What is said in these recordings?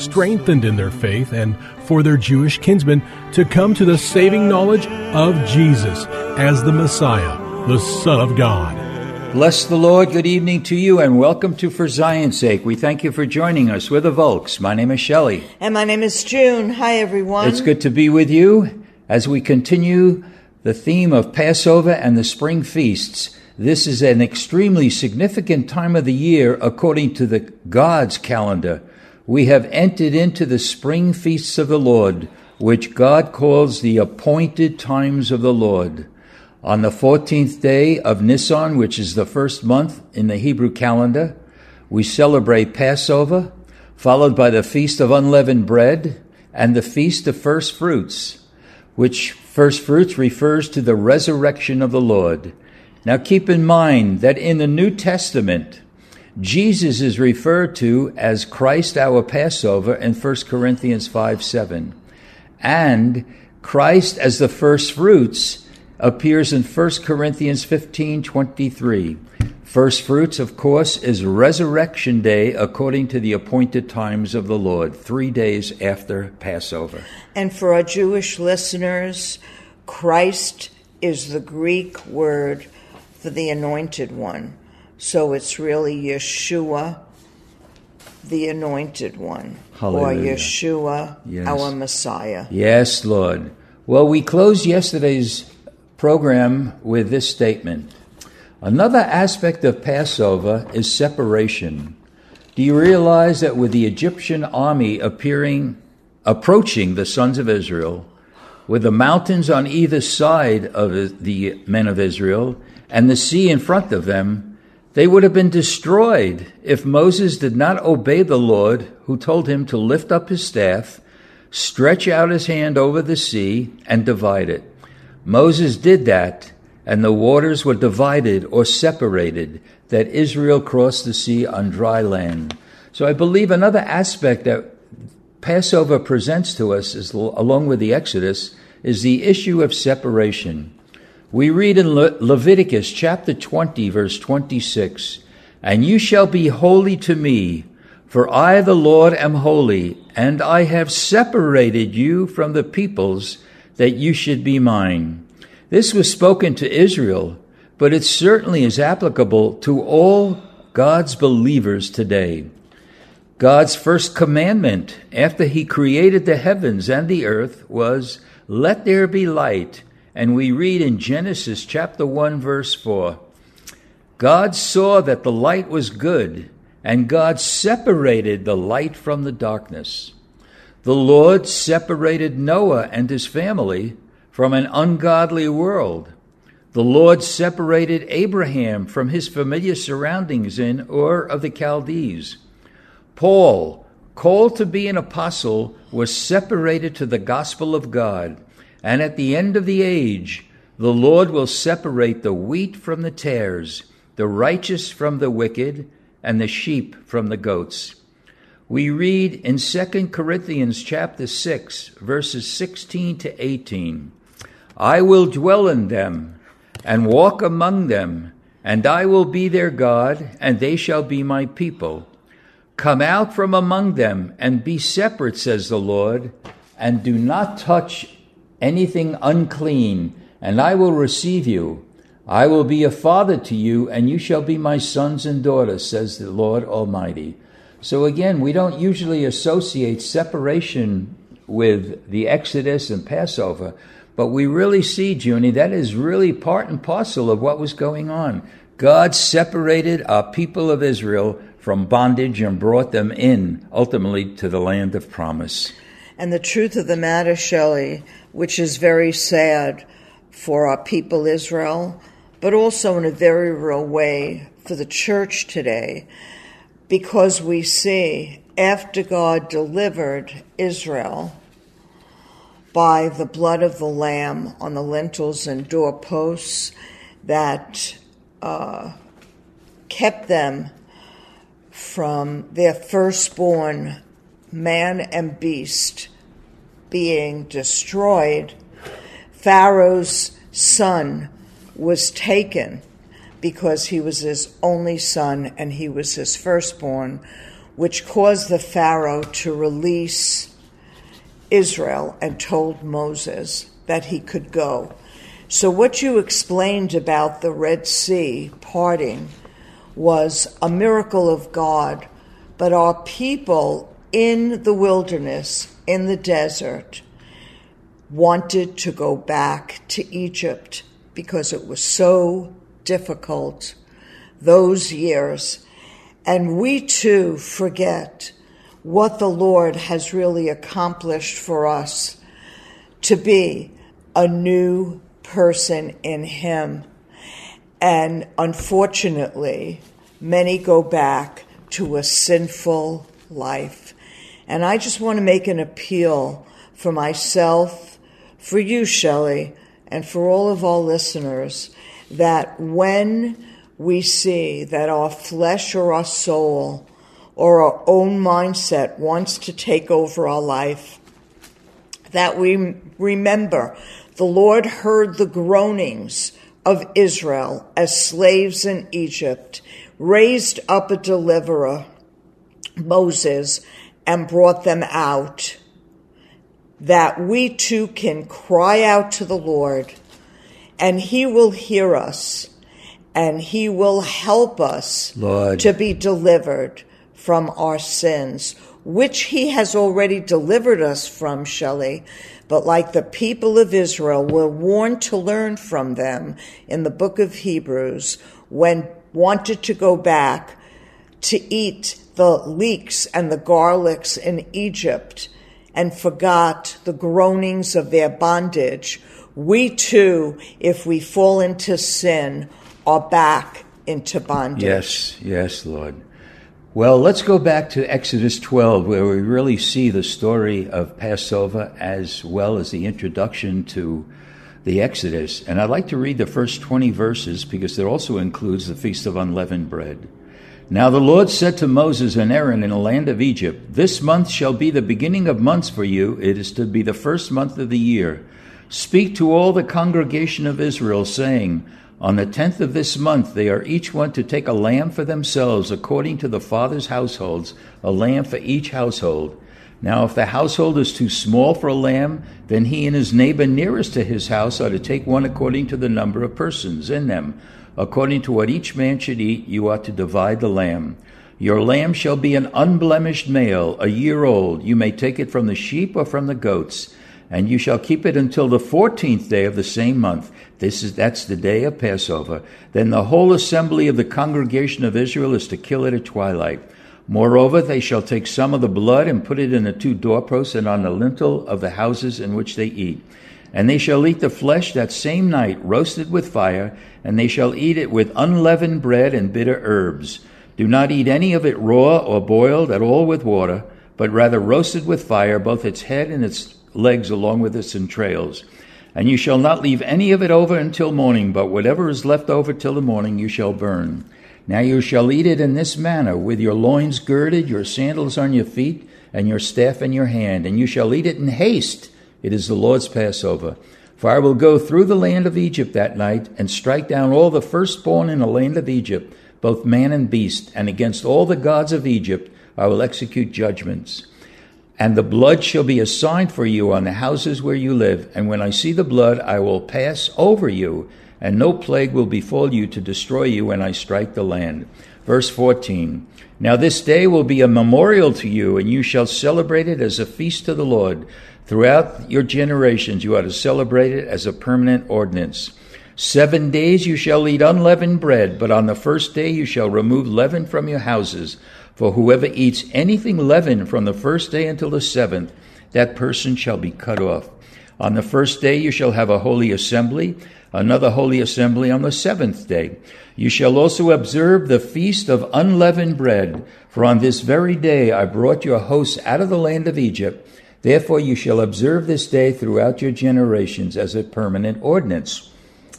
strengthened in their faith and for their Jewish kinsmen to come to the saving knowledge of Jesus as the Messiah, the Son of God. Bless the Lord. Good evening to you and welcome to For Zion's Sake. We thank you for joining us. We're the Volks. My name is Shelley. And my name is June. Hi, everyone. It's good to be with you as we continue the theme of Passover and the spring feasts. This is an extremely significant time of the year according to the God's calendar. We have entered into the spring feasts of the Lord, which God calls the appointed times of the Lord. On the 14th day of Nisan, which is the first month in the Hebrew calendar, we celebrate Passover, followed by the Feast of Unleavened Bread and the Feast of First Fruits, which first fruits refers to the resurrection of the Lord. Now keep in mind that in the New Testament, Jesus is referred to as Christ our Passover in 1 Corinthians 5 7. And Christ as the first fruits appears in 1 Corinthians 15 23. First fruits, of course, is resurrection day according to the appointed times of the Lord, three days after Passover. And for our Jewish listeners, Christ is the Greek word for the anointed one. So it's really Yeshua, the anointed one, Hallelujah. or Yeshua, Yes. our Messiah. Yes, Lord. Well, we closed yesterday's program with this statement. Another aspect of Passover is separation. Do you realize that with the Egyptian army appearing approaching the sons of Israel, with the mountains on either side of the men of Israel and the sea in front of them, they would have been destroyed if Moses did not obey the Lord who told him to lift up his staff, stretch out his hand over the sea, and divide it. Moses did that, and the waters were divided or separated, that Israel crossed the sea on dry land. So I believe another aspect that Passover presents to us, is, along with the Exodus, is the issue of separation. We read in Le- Leviticus chapter 20, verse 26 And you shall be holy to me, for I, the Lord, am holy, and I have separated you from the peoples that you should be mine. This was spoken to Israel, but it certainly is applicable to all God's believers today. God's first commandment after he created the heavens and the earth was, Let there be light. And we read in Genesis chapter 1, verse 4 God saw that the light was good, and God separated the light from the darkness. The Lord separated Noah and his family from an ungodly world. The Lord separated Abraham from his familiar surroundings in Ur of the Chaldees. Paul, called to be an apostle, was separated to the gospel of God. And at the end of the age, the Lord will separate the wheat from the tares, the righteous from the wicked, and the sheep from the goats. We read in 2 Corinthians chapter 6, verses 16 to 18 I will dwell in them and walk among them, and I will be their God, and they shall be my people. Come out from among them and be separate, says the Lord, and do not touch anything unclean, and I will receive you. I will be a father to you, and you shall be my sons and daughters, says the Lord Almighty. So again, we don't usually associate separation with the Exodus and Passover, but we really see, Junie, that is really part and parcel of what was going on. God separated our people of Israel from bondage and brought them in ultimately to the land of promise. And the truth of the matter, Shelley, which is very sad for our people Israel, but also in a very real way for the church today, because we see after God delivered Israel by the blood of the Lamb on the lintels and doorposts that uh, kept them from their firstborn man and beast being destroyed, Pharaoh's son was taken because he was his only son and he was his firstborn, which caused the Pharaoh to release Israel and told Moses that he could go. So, what you explained about the Red Sea parting was a miracle of God, but our people in the wilderness, in the desert, wanted to go back to Egypt because it was so difficult those years. And we too forget what the Lord has really accomplished for us to be a new person in Him. And unfortunately, many go back to a sinful life. And I just want to make an appeal for myself, for you, Shelley, and for all of our listeners that when we see that our flesh or our soul or our own mindset wants to take over our life, that we remember the Lord heard the groanings of Israel as slaves in Egypt, raised up a deliverer, Moses, and brought them out. That we too can cry out to the Lord, and He will hear us, and He will help us Lord. to be delivered from our sins, which He has already delivered us from, Shelley. But like the people of Israel, we're warned to learn from them in the book of Hebrews when wanted to go back to eat the leeks and the garlics in Egypt and forgot the groanings of their bondage. We too, if we fall into sin, are back into bondage. Yes, yes, Lord. Well, let's go back to Exodus 12, where we really see the story of Passover as well as the introduction to the Exodus. And I'd like to read the first 20 verses because it also includes the Feast of Unleavened Bread. Now the Lord said to Moses and Aaron in the land of Egypt, This month shall be the beginning of months for you. It is to be the first month of the year. Speak to all the congregation of Israel, saying, On the tenth of this month they are each one to take a lamb for themselves, according to the fathers' households, a lamb for each household. Now, if the household is too small for a lamb, then he and his neighbor nearest to his house are to take one according to the number of persons in them. According to what each man should eat, you are to divide the lamb. Your lamb shall be an unblemished male, a year old. You may take it from the sheep or from the goats, and you shall keep it until the fourteenth day of the same month. This is that's the day of Passover. Then the whole assembly of the congregation of Israel is to kill it at twilight. Moreover, they shall take some of the blood and put it in the two doorposts and on the lintel of the houses in which they eat. And they shall eat the flesh that same night, roasted with fire, and they shall eat it with unleavened bread and bitter herbs. Do not eat any of it raw or boiled at all with water, but rather roasted with fire, both its head and its legs along with its entrails. And you shall not leave any of it over until morning, but whatever is left over till the morning you shall burn. Now you shall eat it in this manner, with your loins girded, your sandals on your feet, and your staff in your hand, and you shall eat it in haste. It is the Lord's Passover. For I will go through the land of Egypt that night, and strike down all the firstborn in the land of Egypt, both man and beast, and against all the gods of Egypt I will execute judgments. And the blood shall be a sign for you on the houses where you live, and when I see the blood, I will pass over you and no plague will befall you to destroy you when I strike the land. Verse 14 Now this day will be a memorial to you, and you shall celebrate it as a feast to the Lord. Throughout your generations, you are to celebrate it as a permanent ordinance. Seven days you shall eat unleavened bread, but on the first day you shall remove leaven from your houses. For whoever eats anything leavened from the first day until the seventh, that person shall be cut off. On the first day you shall have a holy assembly, another holy assembly on the seventh day. You shall also observe the feast of unleavened bread, for on this very day I brought your hosts out of the land of Egypt. Therefore you shall observe this day throughout your generations as a permanent ordinance.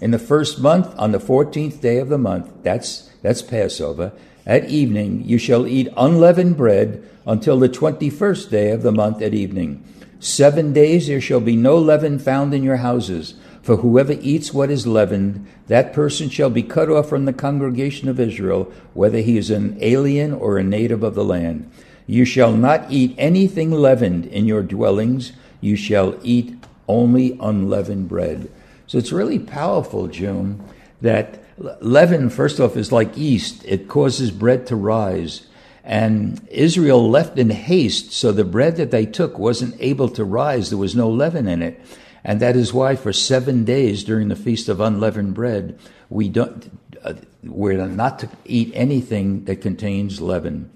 In the first month, on the fourteenth day of the month, that's, that's Passover, at evening you shall eat unleavened bread until the twenty first day of the month at evening. Seven days there shall be no leaven found in your houses, for whoever eats what is leavened, that person shall be cut off from the congregation of Israel, whether he is an alien or a native of the land. You shall not eat anything leavened in your dwellings, you shall eat only unleavened bread. So it's really powerful, June, that leaven, first off, is like yeast. It causes bread to rise. And Israel left in haste, so the bread that they took wasn't able to rise. There was no leaven in it. And that is why for seven days during the Feast of Unleavened Bread, we don't, uh, we're not to eat anything that contains leaven.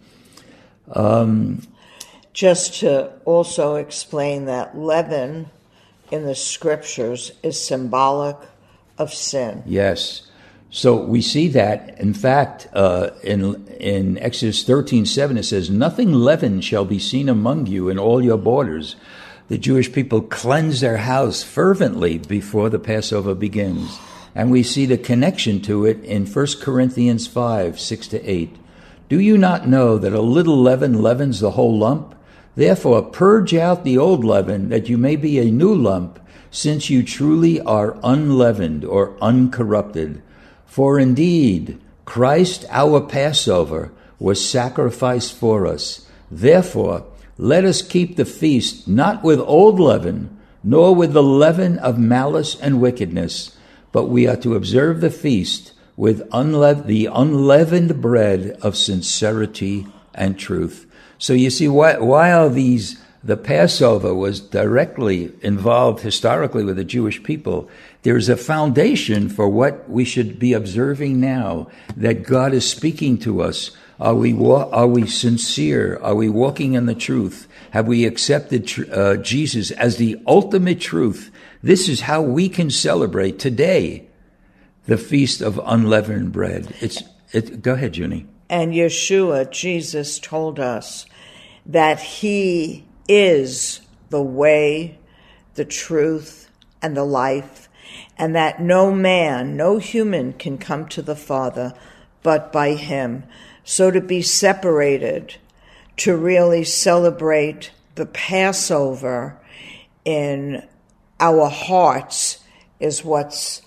Um, Just to also explain that leaven in the scriptures is symbolic of sin. Yes. So we see that. In fact, uh, in in Exodus thirteen seven, it says, "Nothing leavened shall be seen among you in all your borders." The Jewish people cleanse their house fervently before the Passover begins, and we see the connection to it in 1 Corinthians five six to eight. Do you not know that a little leaven leavens the whole lump? Therefore, purge out the old leaven, that you may be a new lump, since you truly are unleavened or uncorrupted. For indeed, Christ our Passover was sacrificed for us. Therefore, let us keep the feast not with old leaven, nor with the leaven of malice and wickedness, but we are to observe the feast with the unleavened bread of sincerity and truth. So you see, while these the Passover was directly involved historically with the Jewish people, there's a foundation for what we should be observing now that God is speaking to us. Are we, are we sincere? Are we walking in the truth? Have we accepted uh, Jesus as the ultimate truth? This is how we can celebrate today the feast of unleavened bread. It's, it, go ahead, Junie. And Yeshua, Jesus, told us that He is the way, the truth, and the life, and that no man, no human can come to the Father but by Him. So to be separated, to really celebrate the Passover in our hearts is what's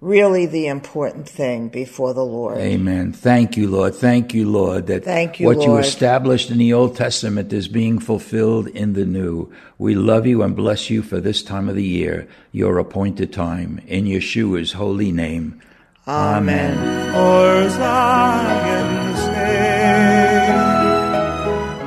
really the important thing before the Lord. Amen. Thank you, Lord. Thank you, Lord, that Thank you, what Lord. you established in the Old Testament is being fulfilled in the New. We love you and bless you for this time of the year, your appointed time, in Yeshua's holy name. Amen.